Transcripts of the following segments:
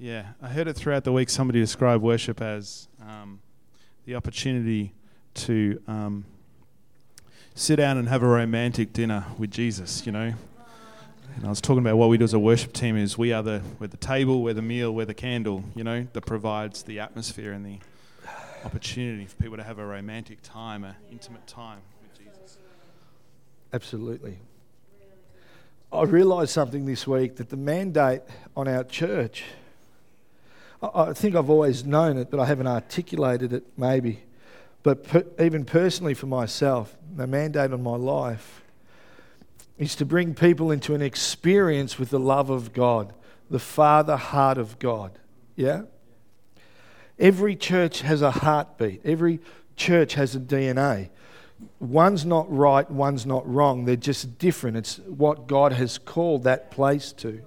Yeah, I heard it throughout the week. Somebody describe worship as um, the opportunity to um, sit down and have a romantic dinner with Jesus. You know, and I was talking about what we do as a worship team is we are the we're the table, we're the meal, we're the candle. You know, that provides the atmosphere and the opportunity for people to have a romantic time, an intimate time with Jesus. Absolutely. I realised something this week that the mandate on our church, I, think I've always known it, but I haven't articulated it maybe. But per, even personally for myself, the mandate on my life is to bring people into an experience with the love of God, the Father heart of God. Yeah? Every church has a heartbeat, every church has a DNA. One's not right, one's not wrong. They're just different. It's what God has called that place to.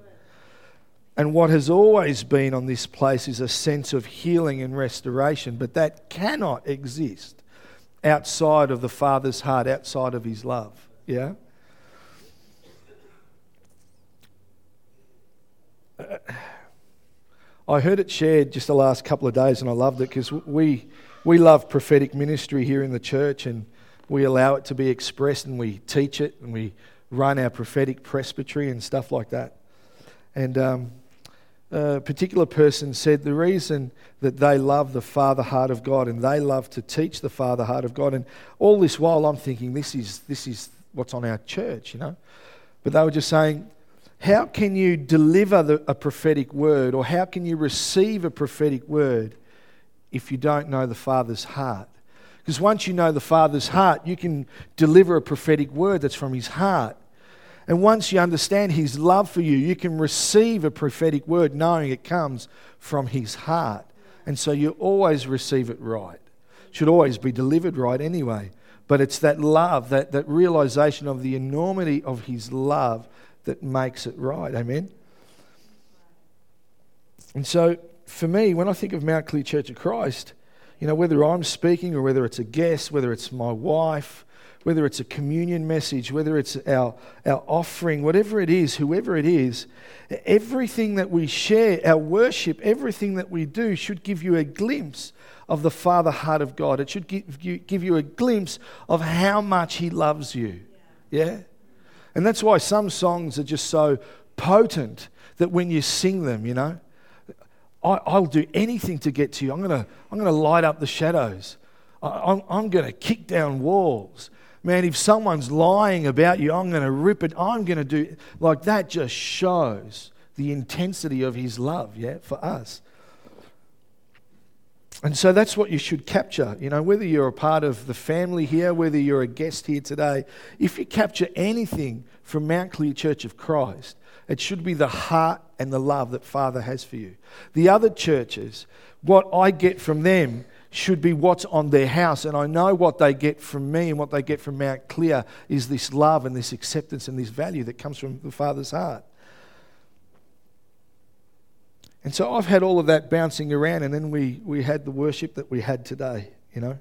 And what has always been on this place is a sense of healing and restoration, but that cannot exist outside of the Father's heart, outside of His love. Yeah? I heard it shared just the last couple of days and I loved it because we, we love prophetic ministry here in the church and we allow it to be expressed and we teach it and we run our prophetic presbytery and stuff like that. And um, a particular person said the reason that they love the Father heart of God and they love to teach the Father heart of God. And all this while I'm thinking this is, this is what's on our church, you know. But they were just saying, how can you deliver the, a prophetic word or how can you receive a prophetic word if you don't know the Father's heart? Because once you know the Father's heart, you can deliver a prophetic word that's from His heart. And once you understand His love for you, you can receive a prophetic word knowing it comes from His heart. And so you always receive it right. Should always be delivered right anyway. But it's that love, that, that realization of the enormity of His love that makes it right. Amen? And so for me, when I think of Mount Clear Church of Christ, you know, whether I'm speaking or whether it's a guest, whether it's my wife, whether it's a communion message, whether it's our, our offering, whatever it is, whoever it is, everything that we share, our worship, everything that we do should give you a glimpse of the Father heart of God. It should give you, give you a glimpse of how much He loves you. Yeah? And that's why some songs are just so potent that when you sing them, you know, I, will do anything to get to you. I'm going to I'm to light up the shadows. I, I'm, I'm going to kick down walls. Man, if someone's lying about you, I'm going to rip it. I'm going to do like that. Just shows the intensity of His love, yeah, for us. And so that's what you should capture. You know, whether you're a part of the family here, whether you're a guest here today, if you capture anything from Mount Clear Church of Christ, it should be the heart and the love that Father has for you. The other churches, what I get from them should be what's on their house. And I know what they get from me and what they get from Mount Clear is this love and this acceptance and this value that comes from the Father's heart. And so I've had all of that bouncing around, and then we, we had the worship that we had today, you know,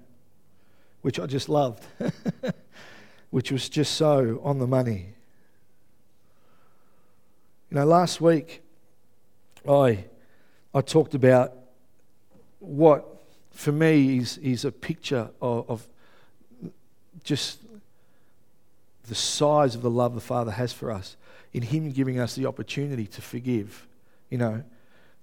which I just loved, which was just so on the money. You know, last week I, I talked about what for me is, is a picture of, of just the size of the love the Father has for us in Him giving us the opportunity to forgive, you know,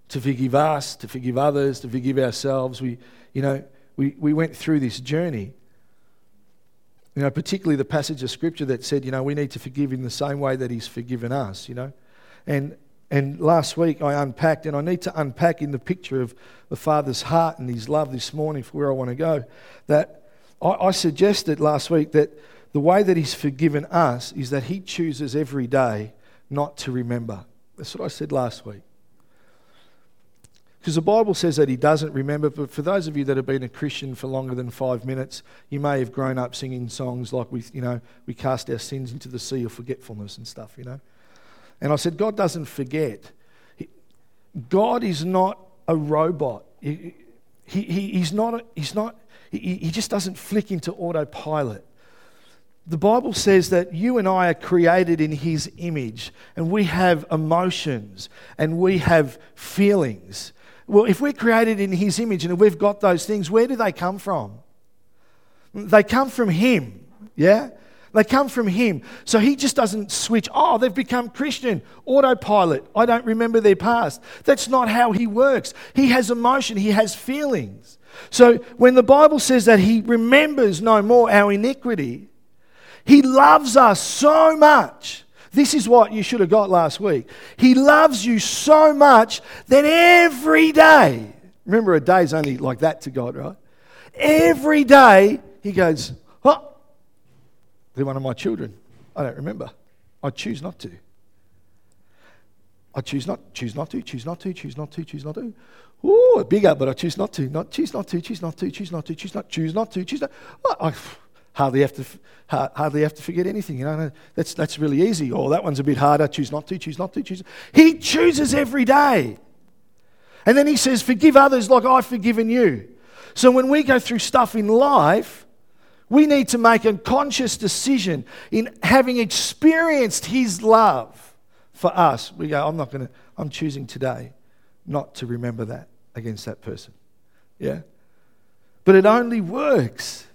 to forgive us, to forgive others, to forgive ourselves. We, you know, we, we went through this journey. You know, particularly the passage of scripture that said, you know, we need to forgive in the same way that He's forgiven us, you know. And, and last week I unpacked, and I need to unpack in the picture of the Father's heart and His love this morning for where I want to go. That I, I suggested last week that the way that He's forgiven us is that He chooses every day not to remember. That's what I said last week. Because the Bible says that he doesn't remember, but for those of you that have been a Christian for longer than five minutes, you may have grown up singing songs like we, you know, we cast our sins into the sea of forgetfulness and stuff, you know. And I said, God doesn't forget. God is not a robot. He, he, he's not, he's not he, he just doesn't flick into autopilot. the Bible says that you and I are created in His image, and we have emotions and we have feelings. Well, if we're created in His image and we've got those things, where do they come from? They come from Him, yeah? They come from Him. So He just doesn't switch, oh, they've become Christian, autopilot. I don't remember their past. That's not how He works. He has emotion, He has feelings. So when the Bible says that He remembers no more our iniquity, He loves us so much. This is what you should have got last week. He loves you so much that every day, remember a day's only like that to God, right? Every day, He goes, they're one of my children. I don't remember. I choose not to. I choose not, choose not to, choose not to, choose not to, choose not to. Ooh, bigger, but I choose not to. Not choose not to, choose not to, choose not to, choose not, choose not to, choose not. To. I hardly have to, hardly have to forget anything. You know, that's that's really easy. Oh, that one's a bit harder. Choose not to, choose not to, choose. He chooses every day, and then he says, "Forgive others like I've forgiven you." So when we go through stuff in life, we need to make a conscious decision in having experienced His love for us. We go, I'm not going to, I'm choosing today not to remember that against that person. Yeah? But it only works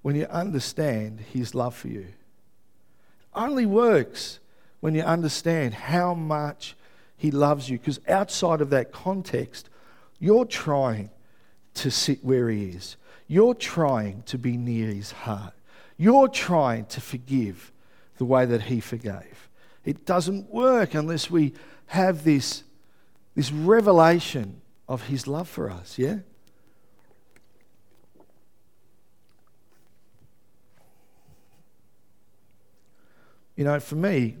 when you understand His love for you. It only works when you understand how much He loves you. Because outside of that context, you're trying to sit where He is. You're trying to be near His heart. You're trying to forgive the way that He forgave. It doesn't work unless we have this this revelation of his love for us, yeah? You know, for me,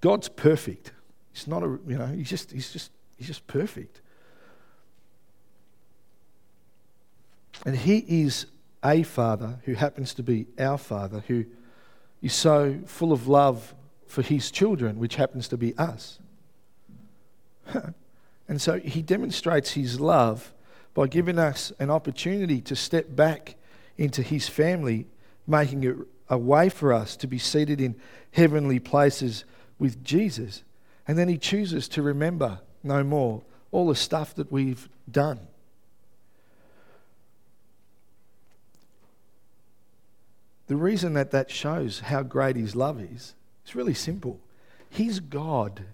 God's perfect. He's not a, you know, he's just, he's just, he's just perfect. And he is a father who happens to be our father, who is so full of love for his children, which happens to be us. And so he demonstrates his love by giving us an opportunity to step back into his family, making it a way for us to be seated in heavenly places with Jesus. And then he chooses to remember no more all the stuff that we've done. The reason that that shows how great his love is, it's really simple. He's God.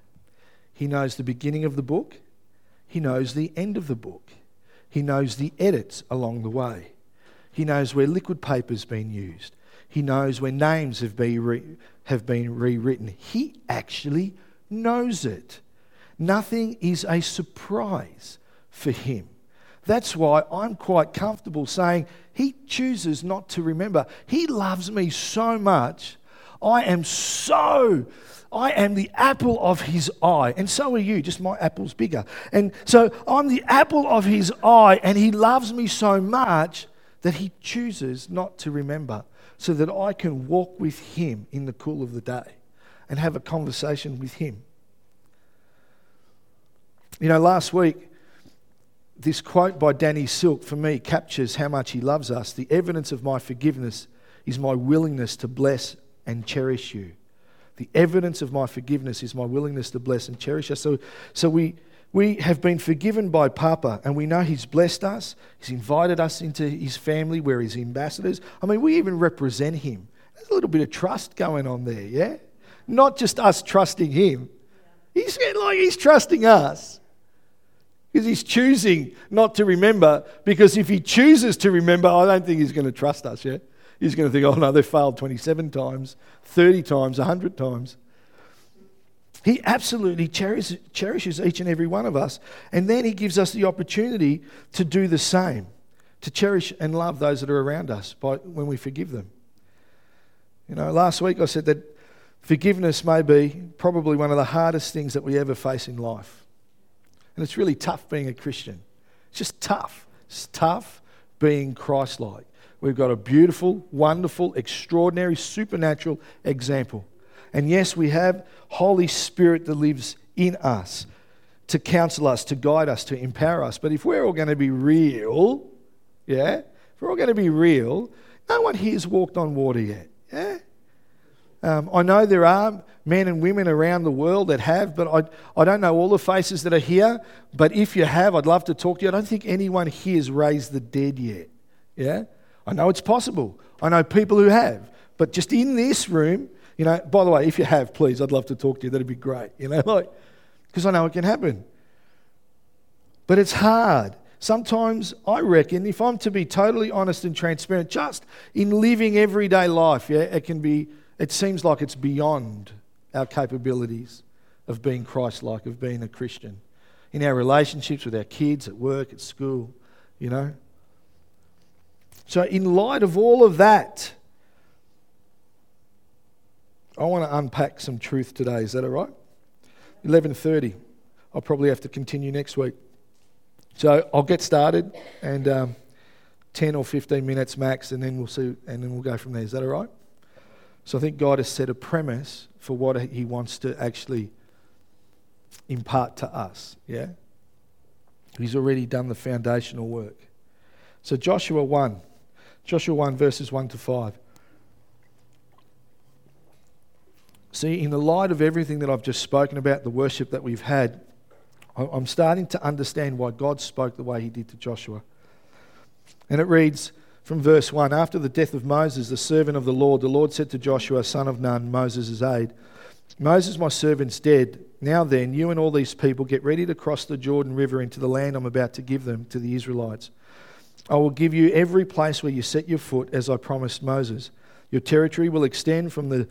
He knows the beginning of the book, he knows the end of the book. He knows the edits along the way. He knows where liquid paper's been used. He knows where names have been, re- have been rewritten. He actually knows it. Nothing is a surprise for him. That's why I'm quite comfortable saying he chooses not to remember. He loves me so much. I am so I am the apple of his eye, and so are you, just my apple's bigger. And so I'm the apple of his eye, and he loves me so much that he chooses not to remember so that I can walk with him in the cool of the day and have a conversation with him. You know, last week, this quote by Danny Silk for me captures how much he loves us. The evidence of my forgiveness is my willingness to bless and cherish you. The evidence of my forgiveness is my willingness to bless and cherish us. So, so we, we have been forgiven by Papa, and we know He's blessed us. He's invited us into His family where He's ambassadors. I mean, we even represent Him. There's a little bit of trust going on there, yeah? Not just us trusting Him. He's like He's trusting us. Because He's choosing not to remember, because if He chooses to remember, I don't think He's going to trust us, yeah? He's going to think, oh no, they've failed 27 times, 30 times, 100 times. He absolutely cherishes, cherishes each and every one of us. And then he gives us the opportunity to do the same, to cherish and love those that are around us by, when we forgive them. You know, last week I said that forgiveness may be probably one of the hardest things that we ever face in life. And it's really tough being a Christian. It's just tough. It's tough being Christ like. We've got a beautiful, wonderful, extraordinary, supernatural example. And yes, we have Holy Spirit that lives in us to counsel us, to guide us, to empower us. But if we're all going to be real, yeah, if we're all going to be real, No one here has walked on water yet. Um, I know there are men and women around the world that have, but I, I don't know all the faces that are here. But if you have, I'd love to talk to you. I don't think anyone here has raised the dead yet. Yeah? I know it's possible. I know people who have. But just in this room, you know, by the way, if you have, please, I'd love to talk to you. That'd be great. You know, like, because I know it can happen. But it's hard. Sometimes I reckon, if I'm to be totally honest and transparent, just in living everyday life, yeah, it can be, it seems like it's beyond our capabilities of being Christ like, of being a Christian. In our relationships with our kids, at work, at school, you know. So, in light of all of that, I want to unpack some truth today. Is that all right? 11:30. I'll probably have to continue next week. So I'll get started and um, 10 or 15 minutes max, and then we'll see, and then we'll go from there. Is that all right? So I think God has set a premise for what He wants to actually impart to us. Yeah? He's already done the foundational work. So Joshua 1, Joshua 1, verses 1 to 5. See, in the light of everything that I've just spoken about, the worship that we've had, I'm starting to understand why God spoke the way He did to Joshua. And it reads from verse 1 After the death of Moses, the servant of the Lord, the Lord said to Joshua, son of Nun, Moses' aide, Moses, my servant's dead. Now then, you and all these people get ready to cross the Jordan River into the land I'm about to give them to the Israelites. I will give you every place where you set your foot, as I promised Moses. Your territory will extend from the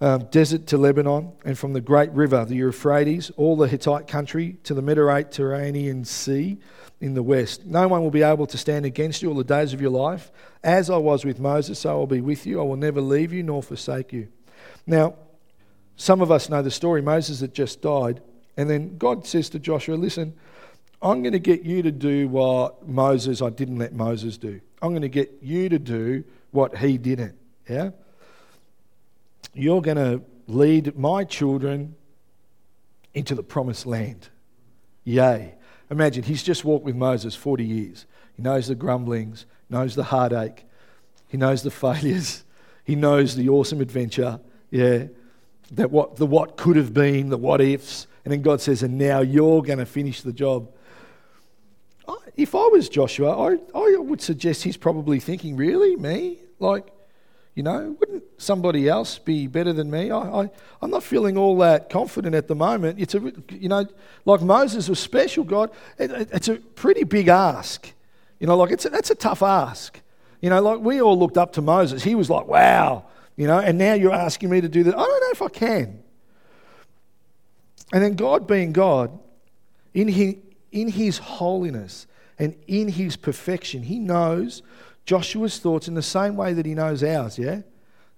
um, desert to Lebanon, and from the great river, the Euphrates, all the Hittite country, to the Mediterranean Sea in the west. No one will be able to stand against you all the days of your life. As I was with Moses, so I will be with you. I will never leave you nor forsake you. Now, some of us know the story. Moses had just died, and then God says to Joshua, Listen, I'm going to get you to do what Moses, I didn't let Moses do. I'm going to get you to do what he didn't. Yeah? You're going to lead my children into the promised land. Yay. Imagine, he's just walked with Moses 40 years. He knows the grumblings, knows the heartache, he knows the failures, he knows the awesome adventure. Yeah. That what the what could have been, the what ifs. And then God says, and now you're going to finish the job. If I was Joshua, I, I would suggest he's probably thinking, really? Me? Like, you know, wouldn't somebody else be better than me? I, I, I'm not feeling all that confident at the moment. It's a, you know, like Moses was special, God. It, it, it's a pretty big ask. You know, like it's a, that's a tough ask. You know, like we all looked up to Moses. He was like, wow, you know, and now you're asking me to do that. I don't know if I can. And then God being God, in his, in his holiness and in his perfection, he knows Joshua's thoughts in the same way that he knows ours, yeah?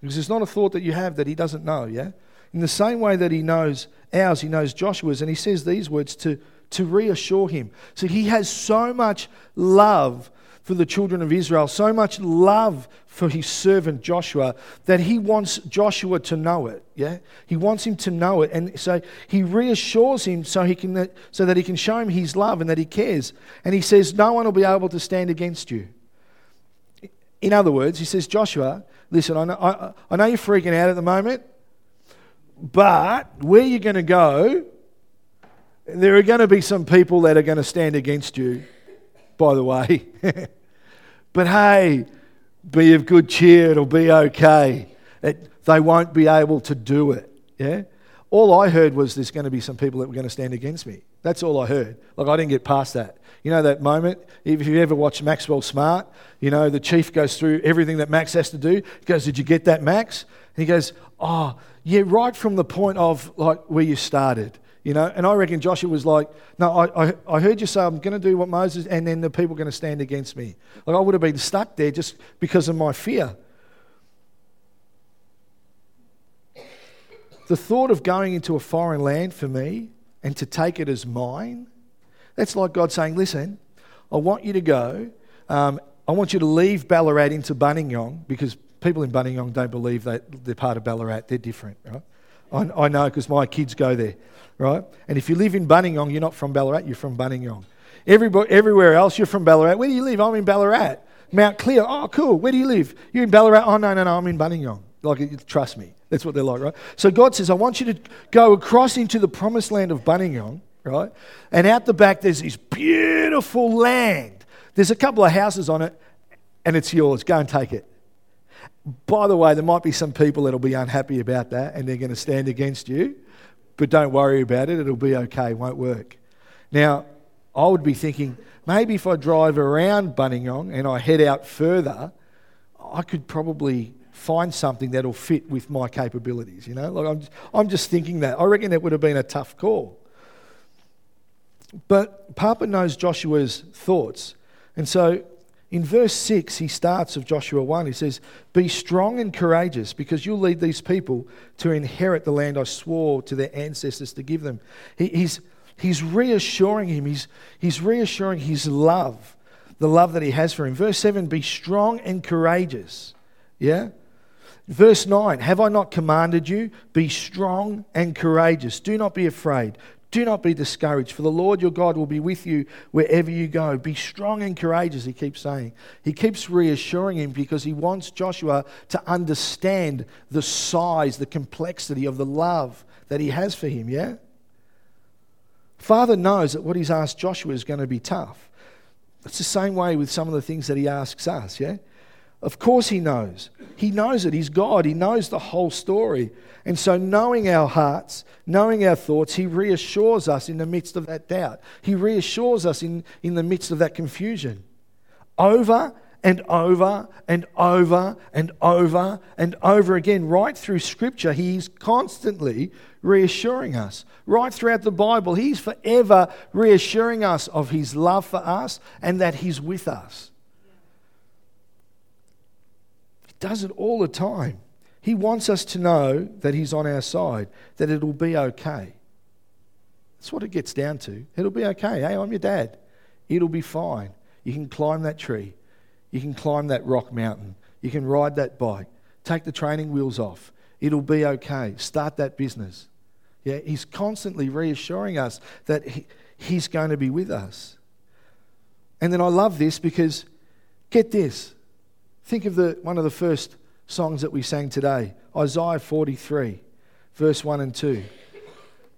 Because it's not a thought that you have that he doesn't know, yeah? In the same way that he knows ours, he knows Joshua's, and he says these words to, to reassure him. So he has so much love for the children of Israel, so much love for his servant Joshua, that he wants Joshua to know it. Yeah? He wants him to know it. And so he reassures him so, he can, so that he can show him his love and that he cares. And he says, No one will be able to stand against you. In other words, he says, Joshua, listen, I know, I, I know you're freaking out at the moment, but where you're going to go, there are going to be some people that are going to stand against you, by the way. but hey, be of good cheer, it'll be okay. It, they won't be able to do it. Yeah? All I heard was there's going to be some people that were going to stand against me. That's all I heard. Like, I didn't get past that. You know that moment? If you ever watch Maxwell Smart, you know, the chief goes through everything that Max has to do. He goes, Did you get that, Max? And he goes, Oh, yeah, right from the point of like where you started. You know, and I reckon Joshua was like, No, I, I, I heard you say I'm going to do what Moses, and then the people are going to stand against me. Like, I would have been stuck there just because of my fear. The thought of going into a foreign land for me and to take it as mine that's like God saying, listen, I want you to go. Um, I want you to leave Ballarat into Buninyong because people in Buninyong don't believe that they're part of Ballarat. They're different, right? I, I know because my kids go there, right? And if you live in Buninyong, you're not from Ballarat, you're from Buninyong. Everybody, everywhere else, you're from Ballarat. Where do you live? I'm in Ballarat. Mount Clear. Oh, cool. Where do you live? You're in Ballarat. Oh, no, no, no. I'm in Buninyong. Like, trust me. That's what they're like, right? So God says, I want you to go across into the promised land of Buninyong, right? And out the back, there's this beautiful land. There's a couple of houses on it, and it's yours. Go and take it. By the way, there might be some people that'll be unhappy about that and they're going to stand against you, but don't worry about it. It'll be okay. It won't work. Now, I would be thinking maybe if I drive around Buninyong and I head out further, I could probably find something that'll fit with my capabilities. You know, like I'm, just, I'm just thinking that. I reckon it would have been a tough call. But Papa knows Joshua's thoughts. And so in verse 6, he starts of Joshua 1. He says, Be strong and courageous, because you'll lead these people to inherit the land I swore to their ancestors to give them. He, he's, he's reassuring him, he's, he's reassuring his love, the love that he has for him. Verse 7 Be strong and courageous. Yeah? Verse 9 Have I not commanded you? Be strong and courageous. Do not be afraid. Do not be discouraged, for the Lord your God will be with you wherever you go. Be strong and courageous, he keeps saying. He keeps reassuring him because he wants Joshua to understand the size, the complexity of the love that he has for him, yeah? Father knows that what he's asked Joshua is going to be tough. It's the same way with some of the things that he asks us, yeah? Of course, he knows. He knows it. He's God. He knows the whole story. And so, knowing our hearts, knowing our thoughts, He reassures us in the midst of that doubt. He reassures us in, in the midst of that confusion. Over and over and over and over and over again, right through Scripture, He's constantly reassuring us. Right throughout the Bible, He's forever reassuring us of His love for us and that He's with us. He does it all the time. He wants us to know that He's on our side, that it'll be okay. That's what it gets down to. It'll be okay. Hey, I'm your dad. It'll be fine. You can climb that tree. You can climb that rock mountain. You can ride that bike. Take the training wheels off. It'll be okay. Start that business. Yeah, he's constantly reassuring us that he, he's going to be with us. And then I love this because, get this. Think of the, one of the first songs that we sang today Isaiah 43, verse 1 and 2.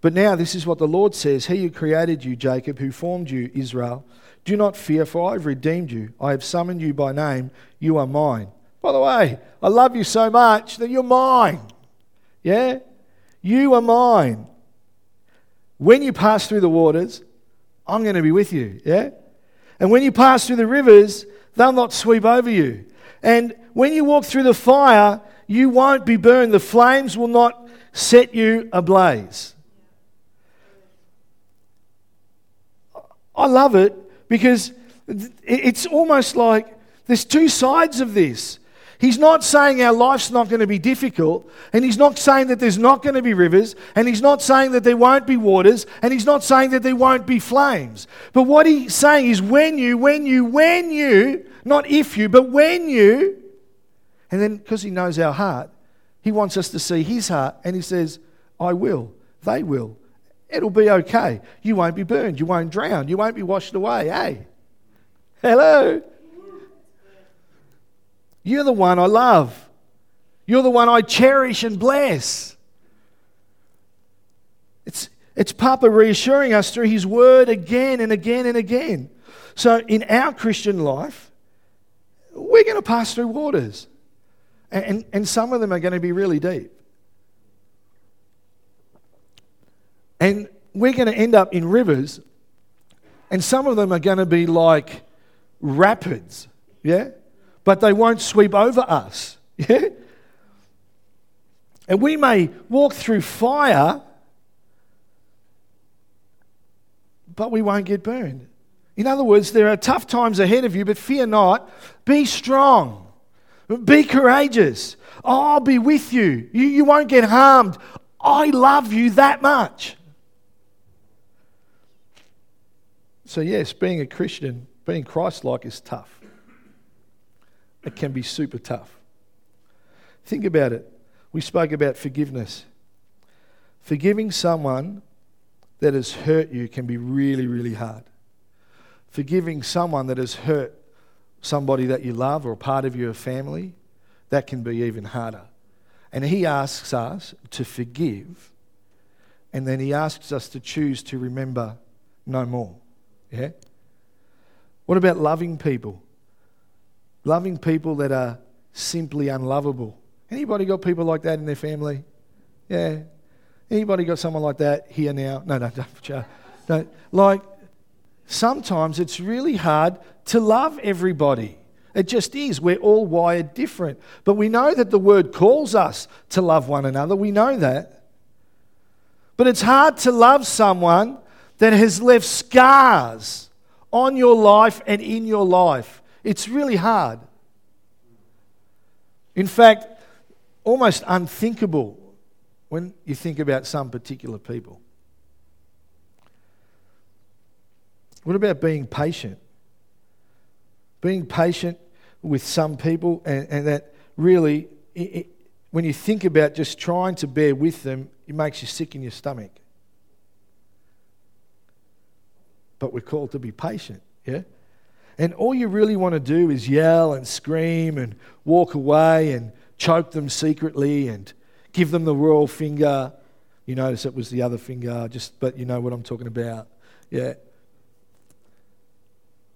But now, this is what the Lord says He who created you, Jacob, who formed you, Israel, do not fear, for I have redeemed you. I have summoned you by name. You are mine. By the way, I love you so much that you're mine. Yeah? You are mine. When you pass through the waters, I'm going to be with you. Yeah? And when you pass through the rivers, they'll not sweep over you. And when you walk through the fire, you won't be burned. The flames will not set you ablaze. I love it because it's almost like there's two sides of this. He's not saying our life's not going to be difficult, and he's not saying that there's not going to be rivers, and he's not saying that there won't be waters, and he's not saying that there won't be flames. But what he's saying is when you, when you, when you, not if you, but when you and then, because he knows our heart, he wants us to see his heart, and he says, I will. They will. It'll be okay. You won't be burned. You won't drown. You won't be washed away. Hey. Hello. You're the one I love. You're the one I cherish and bless. It's, it's Papa reassuring us through his word again and again and again. So, in our Christian life, we're going to pass through waters. And, and some of them are going to be really deep. And we're going to end up in rivers, and some of them are going to be like rapids, yeah? But they won't sweep over us? And we may walk through fire, but we won't get burned. In other words, there are tough times ahead of you, but fear not. Be strong. Be courageous. I'll be with you. you. You won't get harmed. I love you that much. So, yes, being a Christian, being Christ like is tough. It can be super tough. Think about it. We spoke about forgiveness. Forgiving someone that has hurt you can be really, really hard. Forgiving someone that has hurt somebody that you love or a part of your family, that can be even harder. And He asks us to forgive, and then He asks us to choose to remember no more. Yeah? What about loving people? Loving people that are simply unlovable. Anybody got people like that in their family? Yeah. Anybody got someone like that here now? No, no, don't. Like, sometimes it's really hard to love everybody. It just is. We're all wired different. But we know that the word calls us to love one another. We know that. But it's hard to love someone that has left scars on your life and in your life. It's really hard. In fact, almost unthinkable when you think about some particular people. What about being patient? Being patient with some people, and, and that really, it, it, when you think about just trying to bear with them, it makes you sick in your stomach. But we're called to be patient, yeah? And all you really want to do is yell and scream and walk away and choke them secretly and give them the royal finger. You notice it was the other finger, just but you know what I'm talking about. Yeah.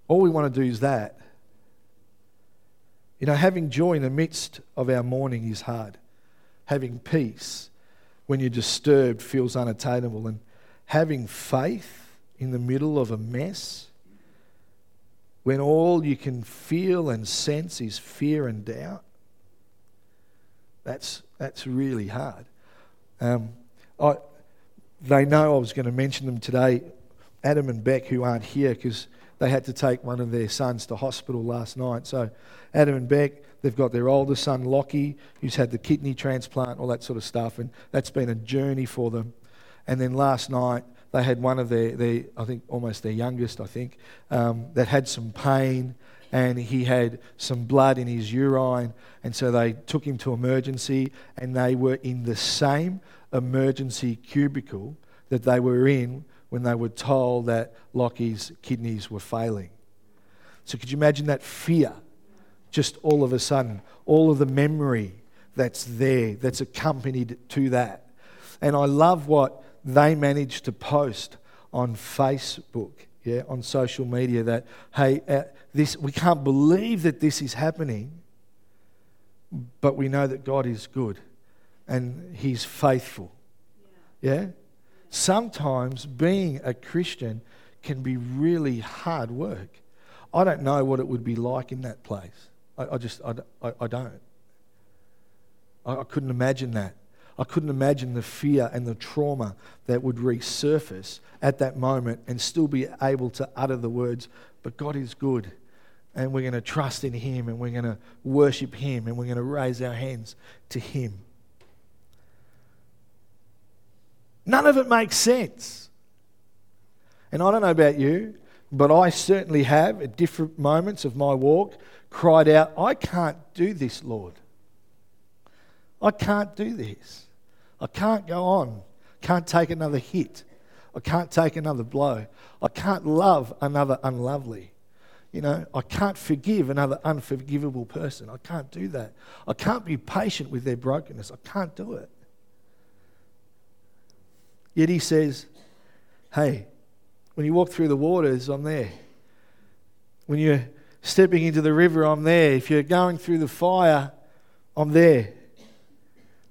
All we want to do is that. You know, having joy in the midst of our mourning is hard. Having peace when you're disturbed feels unattainable. And having faith in the middle of a mess, when all you can feel and sense is fear and doubt, that's, that's really hard. Um, I, they know I was going to mention them today, Adam and Beck, who aren't here because they had to take one of their sons to hospital last night. So, Adam and Beck, they've got their older son, Lockie, who's had the kidney transplant, all that sort of stuff, and that's been a journey for them. And then last night, they had one of their, their I think almost their youngest, I think, um, that had some pain and he had some blood in his urine. And so they took him to emergency, and they were in the same emergency cubicle that they were in when they were told that Lockie's kidneys were failing. So, could you imagine that fear? Just all of a sudden, all of the memory that's there, that's accompanied to that. And I love what they managed to post on Facebook, yeah, on social media that, hey, uh, this, we can't believe that this is happening, but we know that God is good and He's faithful. yeah? sometimes being a Christian can be really hard work. I don't know what it would be like in that place. I, I just, I, I, I don't. I, I couldn't imagine that. I couldn't imagine the fear and the trauma that would resurface at that moment and still be able to utter the words, but God is good. And we're going to trust in Him and we're going to worship Him and we're going to raise our hands to Him. None of it makes sense. And I don't know about you, but I certainly have at different moments of my walk cried out, I can't do this, Lord. I can't do this. I can't go on. Can't take another hit. I can't take another blow. I can't love another unlovely. You know, I can't forgive another unforgivable person. I can't do that. I can't be patient with their brokenness. I can't do it. Yet he says, Hey, when you walk through the waters, I'm there. When you're stepping into the river, I'm there. If you're going through the fire, I'm there.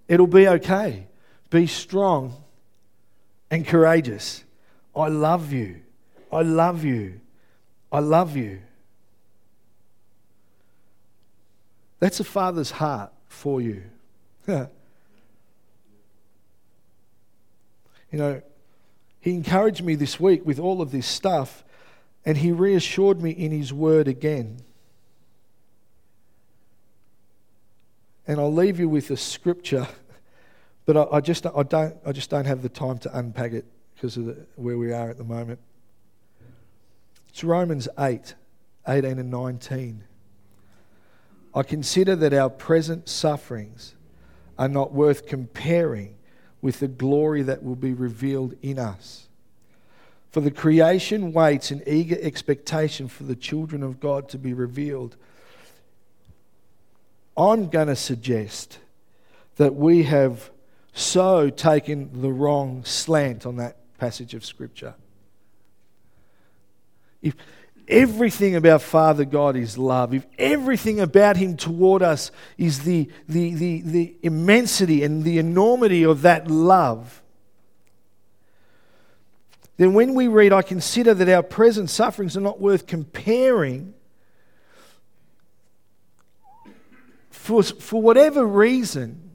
It'll be okay. Be strong and courageous. I love you. I love you. I love you. That's a father's heart for you. You know, he encouraged me this week with all of this stuff, and he reassured me in his word again. And I'll leave you with a scripture, but I, I just, I, don't, I just don't have the time to unpack it because of the, where we are at the moment. It's Romans 8 18 and 19. I consider that our present sufferings are not worth comparing with the glory that will be revealed in us. For the creation waits in eager expectation for the children of God to be revealed. I'm going to suggest that we have so taken the wrong slant on that passage of Scripture. If everything about Father God is love, if everything about Him toward us is the, the, the, the immensity and the enormity of that love, then when we read, I consider that our present sufferings are not worth comparing, for, for whatever reason,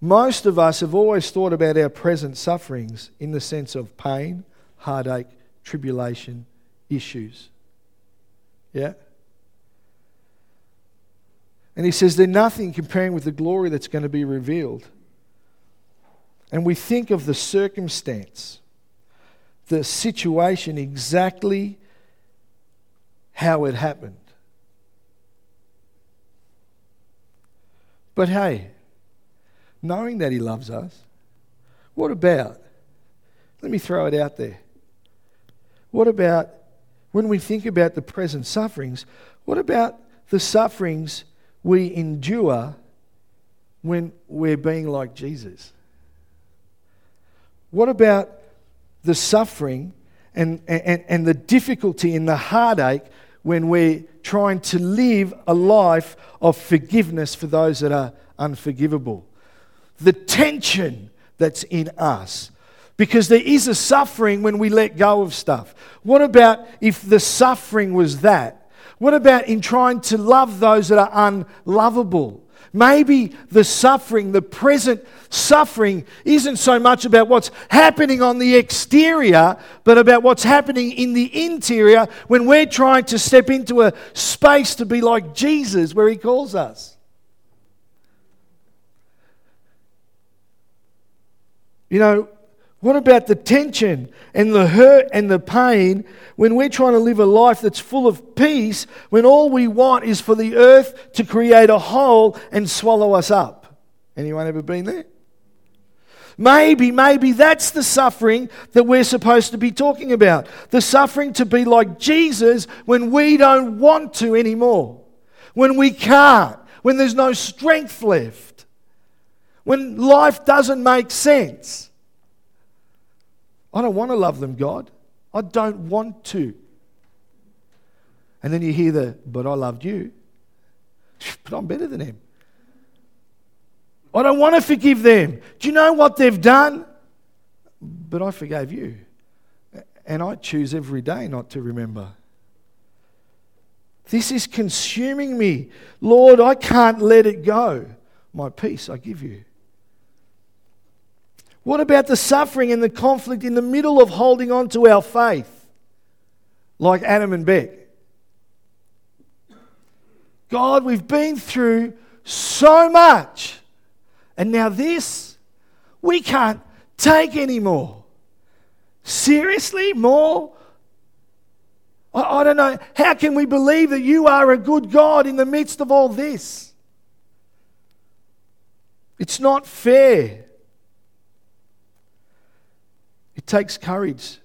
most of us have always thought about our present sufferings in the sense of pain, heartache, tribulation, issues. Yeah? And he says they're nothing comparing with the glory that's going to be revealed. And we think of the circumstance, the situation exactly how it happened. But hey, knowing that he loves us, what about? Let me throw it out there. What about when we think about the present sufferings? What about the sufferings we endure when we're being like Jesus? What about the suffering and, and, and the difficulty and the heartache when we're trying to live a life of forgiveness for those that are unforgivable? The tension that's in us because there is a suffering when we let go of stuff. What about if the suffering was that? What about in trying to love those that are unlovable? Maybe the suffering, the present suffering, isn't so much about what's happening on the exterior, but about what's happening in the interior when we're trying to step into a space to be like Jesus, where He calls us. You know, what about the tension and the hurt and the pain when we're trying to live a life that's full of peace when all we want is for the earth to create a hole and swallow us up? Anyone ever been there? Maybe, maybe that's the suffering that we're supposed to be talking about. The suffering to be like Jesus when we don't want to anymore, when we can't, when there's no strength left, when life doesn't make sense. I don't want to love them, God. I don't want to. And then you hear the, but I loved you. But I'm better than him. I don't want to forgive them. Do you know what they've done? But I forgave you. And I choose every day not to remember. This is consuming me. Lord, I can't let it go. My peace I give you. What about the suffering and the conflict in the middle of holding on to our faith, like Adam and Beck? God, we've been through so much, and now this, we can't take anymore. Seriously? More? I, I don't know. How can we believe that you are a good God in the midst of all this? It's not fair. It takes courage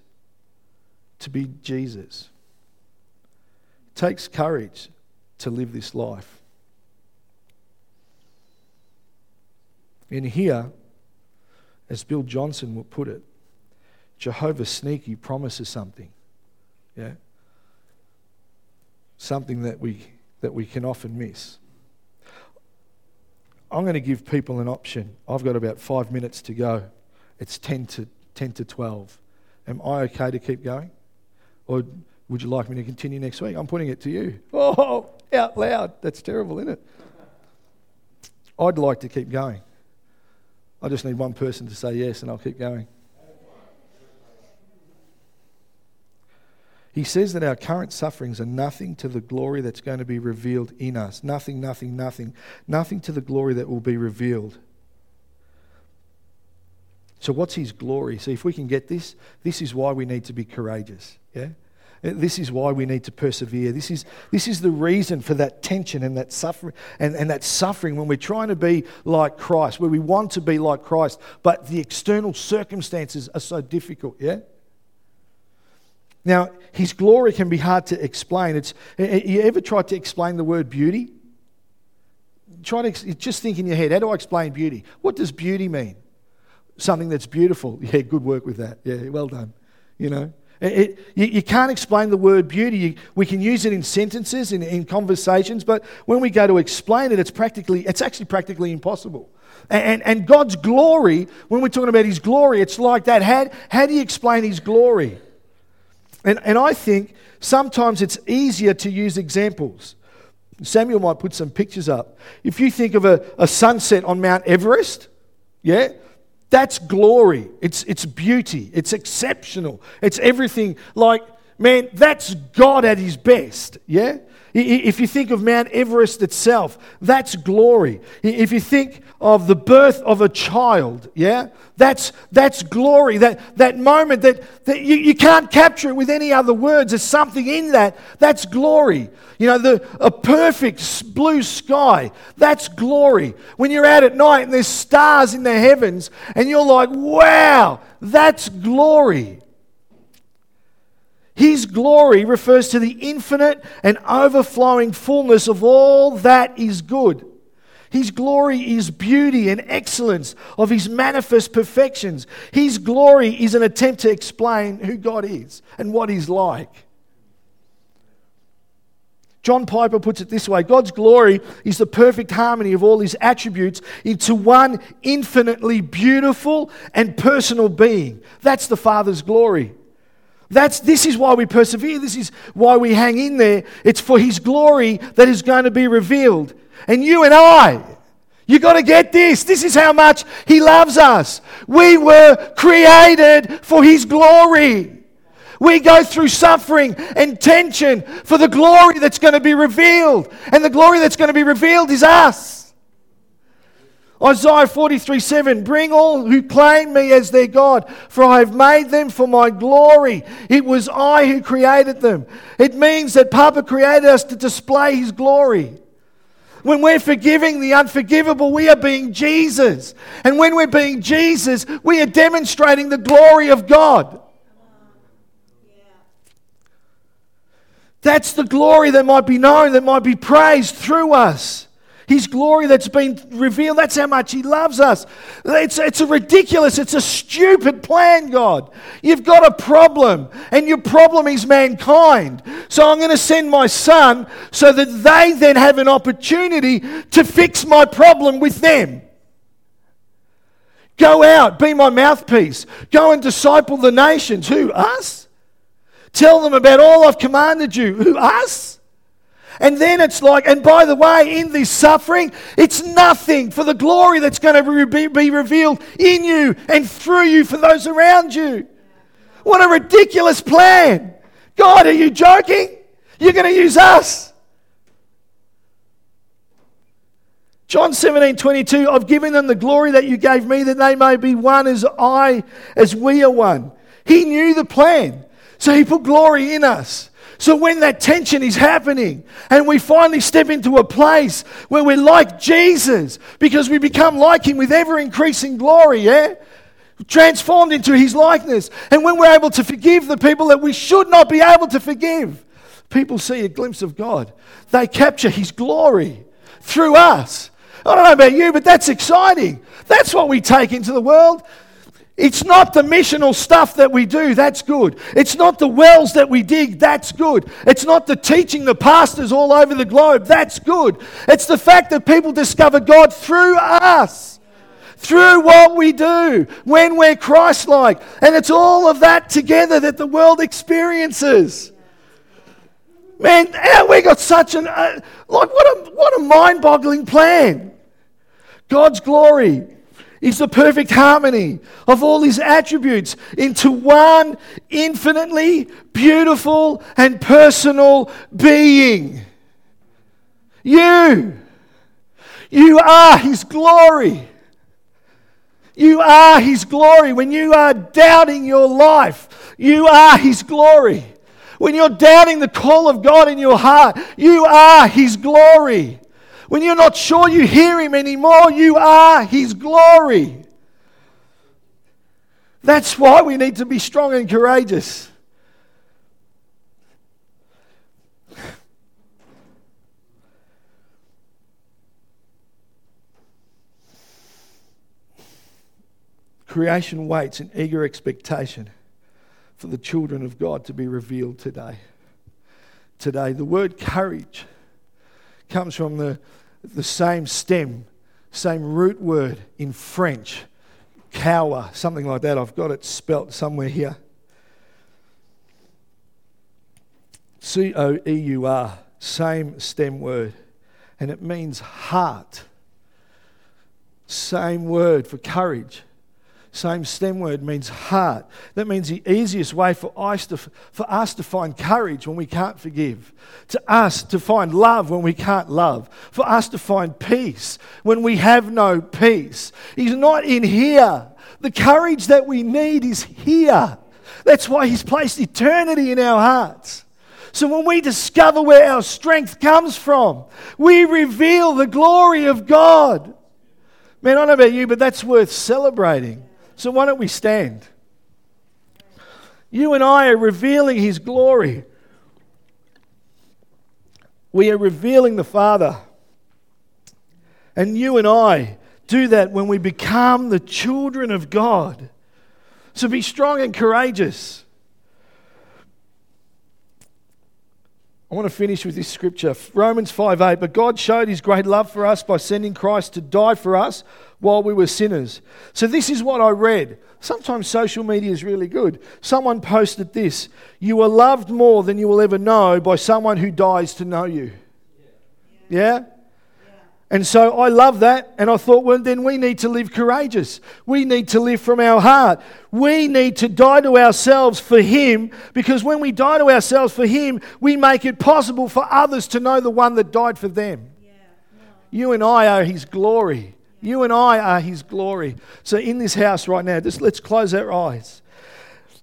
to be Jesus. It takes courage to live this life. In here, as Bill Johnson would put it, Jehovah Sneaky promises something. Yeah? Something that we, that we can often miss. I'm going to give people an option. I've got about five minutes to go. It's 10 to 10 to 12. Am I okay to keep going? Or would you like me to continue next week? I'm putting it to you. Oh, out loud. That's terrible, isn't it? I'd like to keep going. I just need one person to say yes, and I'll keep going. He says that our current sufferings are nothing to the glory that's going to be revealed in us. Nothing, nothing, nothing. Nothing to the glory that will be revealed. So, what's his glory? See, if we can get this, this is why we need to be courageous. Yeah? Eh, this is why we need to persevere. This is, this is the reason for that tension and that suffering and, and that suffering when we're trying to be like Christ, where we want to be like Christ, but the external circumstances are so difficult, yeah? Now, his glory can be hard to explain. It's, eh, eh, you ever tried to explain the word beauty? Try to just think in your head, how do I explain beauty? What does beauty mean? Something that's beautiful. Yeah, good work with that. Yeah, well done. You know, it, it, you, you, can't explain the word beauty. You, we can use it in sentences, in, in conversations, but when we go to explain it, it's practically, it's actually practically impossible. And, and, and God's glory, when we're talking about His glory, it's like that. How, how do you explain His glory? And, and I think sometimes it's easier to use examples. Samuel might put some pictures up. If you think of a, a sunset on Mount Everest, yeah, that's glory. It's, it's beauty. It's exceptional. It's everything. Like, man, that's God at his best, yeah? If you think of Mount Everest itself, that's glory. If you think of the birth of a child, yeah, that's, that's glory. That, that moment that, that you, you can't capture it with any other words. There's something in that. That's glory. You know, the, a perfect blue sky, that's glory. When you're out at night and there's stars in the heavens and you're like, wow, that's glory. His glory refers to the infinite and overflowing fullness of all that is good. His glory is beauty and excellence of His manifest perfections. His glory is an attempt to explain who God is and what He's like. John Piper puts it this way God's glory is the perfect harmony of all His attributes into one infinitely beautiful and personal being. That's the Father's glory. That's, this is why we persevere. This is why we hang in there. It's for His glory that is going to be revealed. And you and I, you got to get this. This is how much He loves us. We were created for His glory. We go through suffering and tension for the glory that's going to be revealed. And the glory that's going to be revealed is us. Isaiah 43 7 Bring all who claim me as their God, for I have made them for my glory. It was I who created them. It means that Papa created us to display his glory. When we're forgiving the unforgivable, we are being Jesus. And when we're being Jesus, we are demonstrating the glory of God. That's the glory that might be known, that might be praised through us. His glory that's been revealed. That's how much He loves us. It's, it's a ridiculous, it's a stupid plan, God. You've got a problem, and your problem is mankind. So I'm going to send my son so that they then have an opportunity to fix my problem with them. Go out, be my mouthpiece. Go and disciple the nations. Who? Us? Tell them about all I've commanded you. Who? Us? And then it's like, and by the way, in this suffering, it's nothing for the glory that's going to be, revealed in you and through you for those around you. What a ridiculous plan. God, are you joking? You're going to use us. John 17, 22, I've given them the glory that you gave me that they may be one as I, as we are one. He knew the plan. So he put glory in us. So when that tension is happening and we finally step into a place where we're like Jesus because we become like him with ever increasing glory, yeah? Transformed into his likeness. And when we're able to forgive the people that we should not be able to forgive, people see a glimpse of God. They capture his glory through us. I don't know about you, but that's exciting. That's what we take into the world. It's not the missional stuff that we do, that's good. It's not the wells that we dig, that's good. It's not the teaching the pastors all over the globe, that's good. It's the fact that people discover God through us, through what we do, when we're Christ like. And it's all of that together that the world experiences. Man, we got such an, uh, like, what a, what a mind boggling plan. God's glory is the perfect harmony of all his attributes into one infinitely beautiful and personal being. You, you are his glory. You are his glory. When you are doubting your life, you are his glory. When you're doubting the call of God in your heart, you are his glory. When you're not sure you hear him anymore, you are his glory. That's why we need to be strong and courageous. Creation waits in eager expectation for the children of God to be revealed today. Today, the word courage comes from the, the same stem, same root word in French, cower, something like that. I've got it spelt somewhere here. C O E U R, same stem word, and it means heart. Same word for courage. Same stem word means heart. That means the easiest way for us, to, for us to find courage when we can't forgive, to us to find love when we can't love, for us to find peace when we have no peace. He's not in here. The courage that we need is here. That's why He's placed eternity in our hearts. So when we discover where our strength comes from, we reveal the glory of God. Man, I don't know about you, but that's worth celebrating. So why don't we stand? You and I are revealing His glory. We are revealing the Father. And you and I do that when we become the children of God. So be strong and courageous. I want to finish with this scripture Romans 5 8. But God showed his great love for us by sending Christ to die for us while we were sinners. So, this is what I read. Sometimes social media is really good. Someone posted this You are loved more than you will ever know by someone who dies to know you. Yeah? And so I love that. And I thought, well, then we need to live courageous. We need to live from our heart. We need to die to ourselves for Him because when we die to ourselves for Him, we make it possible for others to know the one that died for them. Yeah. You and I are His glory. You and I are His glory. So in this house right now, just let's close our eyes.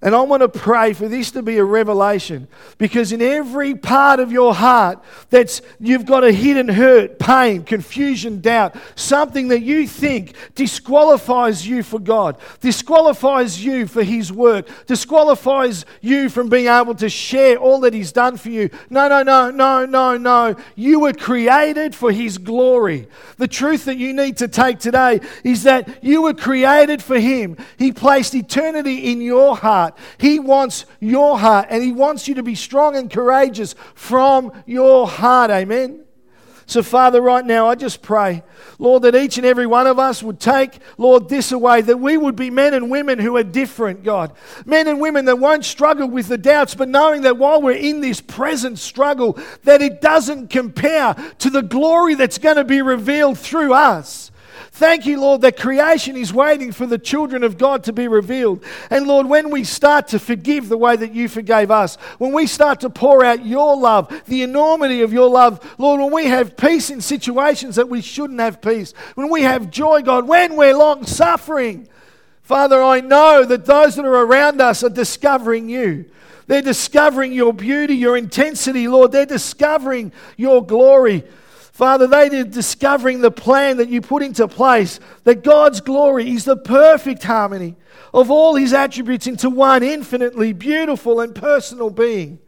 And I want to pray for this to be a revelation because in every part of your heart that's you've got a hidden hurt, pain, confusion, doubt, something that you think disqualifies you for God, disqualifies you for his work, disqualifies you from being able to share all that he's done for you. No, no, no, no, no, no. You were created for his glory. The truth that you need to take today is that you were created for him. He placed eternity in your heart heart. He wants your heart, and He wants you to be strong and courageous from your heart. Amen. So, Father, right now, I just pray, Lord, that each and every one of us would take, Lord, this away, that we would be men and women who are different, God. Men and women that won't struggle with the doubts, but knowing that while we're in this present struggle, that it doesn't compare to the glory that's going to be revealed through us. Thank you, Lord, that creation is waiting for the children of God to be revealed. And Lord, when we start to forgive the way that you forgave us, when we start to pour out your love, the enormity of your love, Lord, when we have peace in situations that we shouldn't have peace, when we have joy, God, when we're long suffering, Father, I know that those that are around us are discovering you. They're discovering your beauty, your intensity, Lord. They're discovering your glory. Father, they are discovering the plan that you put into place, that God's glory is the perfect harmony of all his attributes into one infinitely beautiful and personal being.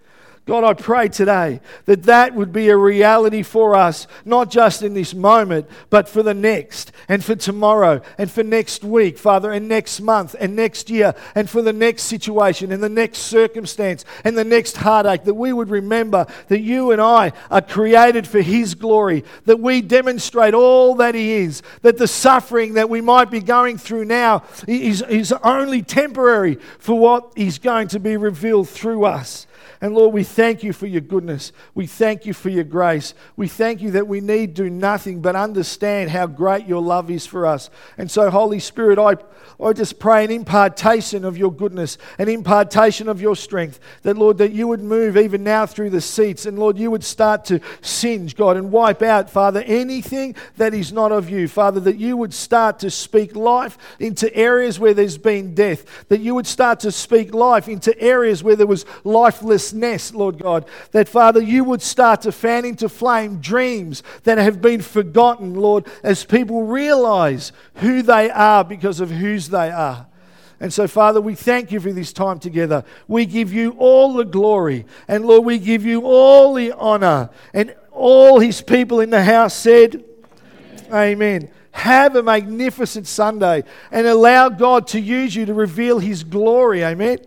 God, I pray today that that would be a reality for us, not just in this moment, but for the next, and for tomorrow, and for next week, Father, and next month, and next year, and for the next situation, and the next circumstance, and the next heartache, that we would remember that you and I are created for His glory, that we demonstrate all that He is, that the suffering that we might be going through now is, is only temporary for what is going to be revealed through us. And Lord, we thank you for your goodness. We thank you for your grace. We thank you that we need do nothing but understand how great your love is for us. And so, Holy Spirit, I, I just pray an impartation of your goodness, an impartation of your strength. That, Lord, that you would move even now through the seats. And, Lord, you would start to singe, God, and wipe out, Father, anything that is not of you. Father, that you would start to speak life into areas where there's been death. That you would start to speak life into areas where there was lifeless nest, Lord God. That, Father, you would start to fan into flame dreams that have been forgotten, Lord, as people realize who they are because of whose they are. And so, Father, we thank you for this time together. We give you all the glory. And Lord, we give you all the honor. And all his people in the house said, Amen. Amen. Have a magnificent Sunday and allow God to use you to reveal His glory. Amen.